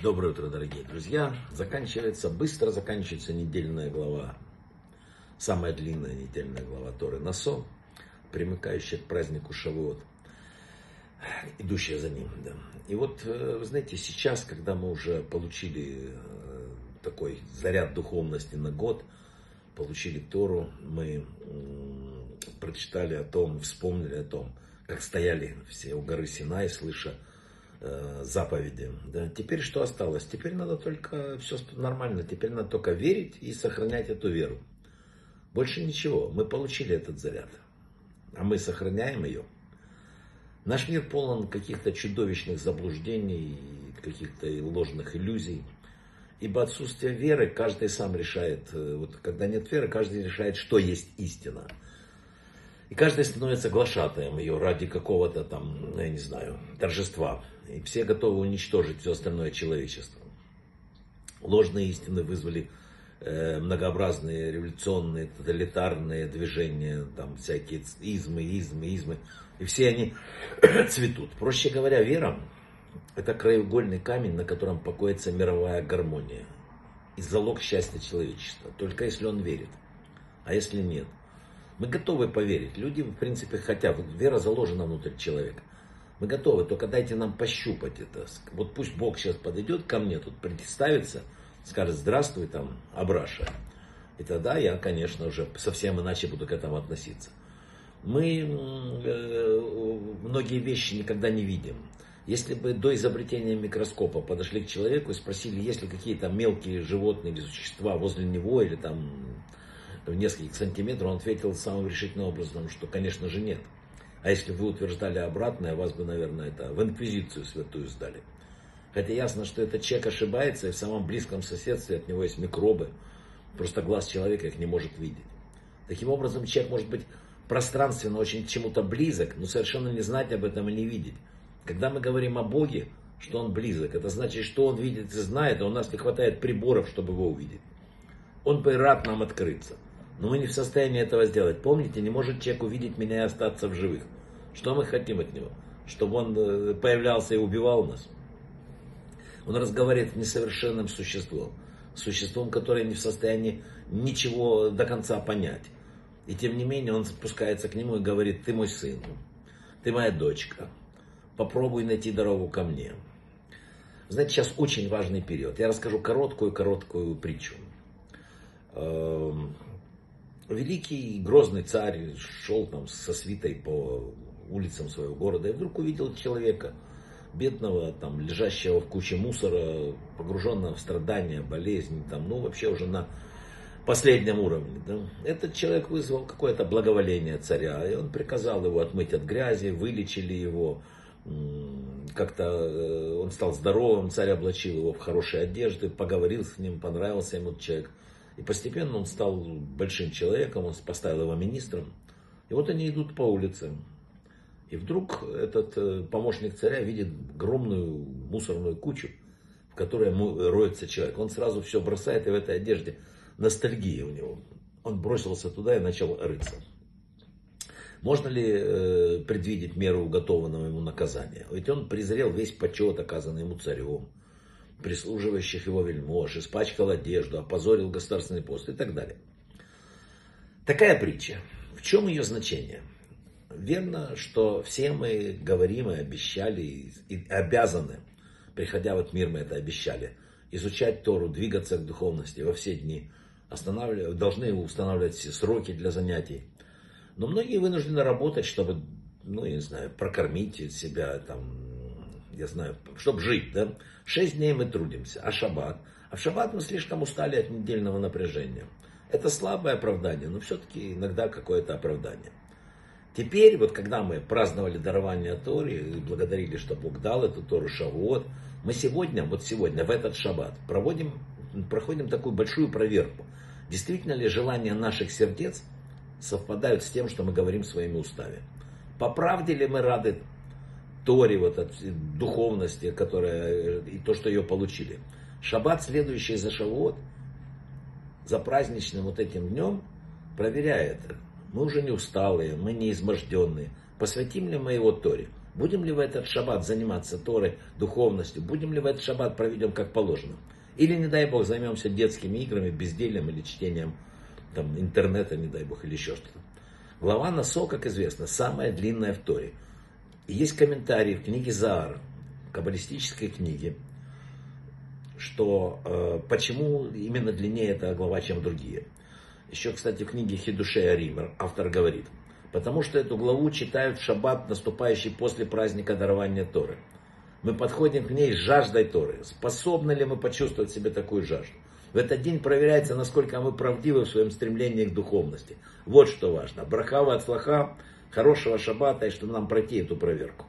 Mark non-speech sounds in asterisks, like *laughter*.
Доброе утро, дорогие друзья. Заканчивается, быстро заканчивается недельная глава. Самая длинная недельная глава Торы Насо, примыкающая к празднику Шавуот, идущая за ним. Да. И вот, э, вы знаете, сейчас, когда мы уже получили э, такой заряд духовности на год, получили Тору, мы прочитали о том, вспомнили о том, как стояли все у горы Синай, слыша Э, заповеди. Да. Теперь что осталось? Теперь надо только все нормально. Теперь надо только верить и сохранять эту веру. Больше ничего. Мы получили этот заряд. А мы сохраняем ее. Наш мир полон каких-то чудовищных заблуждений, каких-то ложных иллюзий. Ибо отсутствие веры каждый сам решает. Э, вот когда нет веры, каждый решает, что есть истина. И каждый становится глашатаем ее ради какого-то там, ну, я не знаю, торжества. И все готовы уничтожить все остальное человечество. Ложные истины вызвали э, многообразные революционные, тоталитарные движения, там всякие измы, измы, измы. И все они *coughs* цветут. Проще говоря, вера – это краеугольный камень, на котором покоится мировая гармония. И залог счастья человечества. Только если он верит. А если нет – мы готовы поверить. Люди, в принципе, хотят. Вера заложена внутрь человека. Мы готовы, только дайте нам пощупать это. Вот пусть Бог сейчас подойдет ко мне, тут представится, скажет, здравствуй, там, Абраша. И тогда я, конечно, уже совсем иначе буду к этому относиться. Мы э, многие вещи никогда не видим. Если бы до изобретения микроскопа подошли к человеку и спросили, есть ли какие-то мелкие животные или существа возле него, или там нескольких сантиметров, он ответил самым решительным образом, что, конечно же, нет. А если бы вы утверждали обратное, вас бы, наверное, это в инквизицию святую сдали. Хотя ясно, что этот человек ошибается, и в самом близком соседстве от него есть микробы. Просто глаз человека их не может видеть. Таким образом, человек может быть пространственно очень к чему-то близок, но совершенно не знать об этом и не видеть. Когда мы говорим о Боге, что Он близок, это значит, что Он видит и знает, а у нас не хватает приборов, чтобы Его увидеть. Он бы рад нам открыться. Но мы не в состоянии этого сделать. Помните, не может человек увидеть меня и остаться в живых. Что мы хотим от него? Чтобы он э, появлялся и убивал нас? Он разговаривает с несовершенным существом. Существом, которое не в состоянии ничего до конца понять. И тем не менее он спускается к нему и говорит, ты мой сын, ты моя дочка, попробуй найти дорогу ко мне. Знаете, сейчас очень важный период. Я расскажу короткую-короткую притчу. Великий грозный царь шел там со свитой по улицам своего города и вдруг увидел человека, бедного, там, лежащего в куче мусора, погруженного в страдания, болезни, там, ну, вообще уже на последнем уровне. Да? Этот человек вызвал какое-то благоволение царя, и он приказал его отмыть от грязи, вылечили его, как-то э, он стал здоровым, царь облачил его в хорошие одежды, поговорил с ним, понравился ему человек. И постепенно он стал большим человеком, он поставил его министром. И вот они идут по улице. И вдруг этот э, помощник царя видит огромную мусорную кучу, в которой роется человек. Он сразу все бросает, и в этой одежде ностальгия у него. Он бросился туда и начал рыться. Можно ли э, предвидеть меру уготованного ему наказания? Ведь он презрел весь почет, оказанный ему царем прислуживающих его вельмож, испачкал одежду, опозорил государственный пост и так далее. Такая притча. В чем ее значение? Верно, что все мы говорим и обещали, и обязаны, приходя в этот мир, мы это обещали, изучать Тору, двигаться к духовности во все дни, останавливать, должны устанавливать все сроки для занятий. Но многие вынуждены работать, чтобы, ну, я не знаю, прокормить себя, там, я знаю, чтобы жить, да, шесть дней мы трудимся, а шаббат? А в шаббат мы слишком устали от недельного напряжения. Это слабое оправдание, но все-таки иногда какое-то оправдание. Теперь, вот когда мы праздновали дарование Торы и благодарили, что Бог дал эту Тору Шавуот, мы сегодня, вот сегодня, в этот шаббат, проводим, проходим такую большую проверку. Действительно ли желания наших сердец совпадают с тем, что мы говорим своими устами? По правде ли мы рады Торе, вот от духовности, которая, и то, что ее получили. Шаббат, следующий за Шавуот, за праздничным вот этим днем, проверяет, мы уже не усталые, мы не изможденные, посвятим ли мы его Торе. Будем ли в этот шаббат заниматься Торой, духовностью? Будем ли в этот шаббат проведем как положено? Или, не дай бог, займемся детскими играми, бездельем или чтением там, интернета, не дай бог, или еще что-то. Глава Насо, как известно, самая длинная в Торе. Есть комментарии в книге Заар, каббалистической книге, что э, почему именно длиннее эта глава, чем другие. Еще, кстати, в книге Хидушей Аример автор говорит, потому что эту главу читают в шаббат, наступающий после праздника дарования Торы. Мы подходим к ней с жаждой Торы. Способны ли мы почувствовать себе такую жажду? В этот день проверяется, насколько мы правдивы в своем стремлении к духовности. Вот что важно. Брахава от слаха, хорошего шаббата, и чтобы нам пройти эту проверку.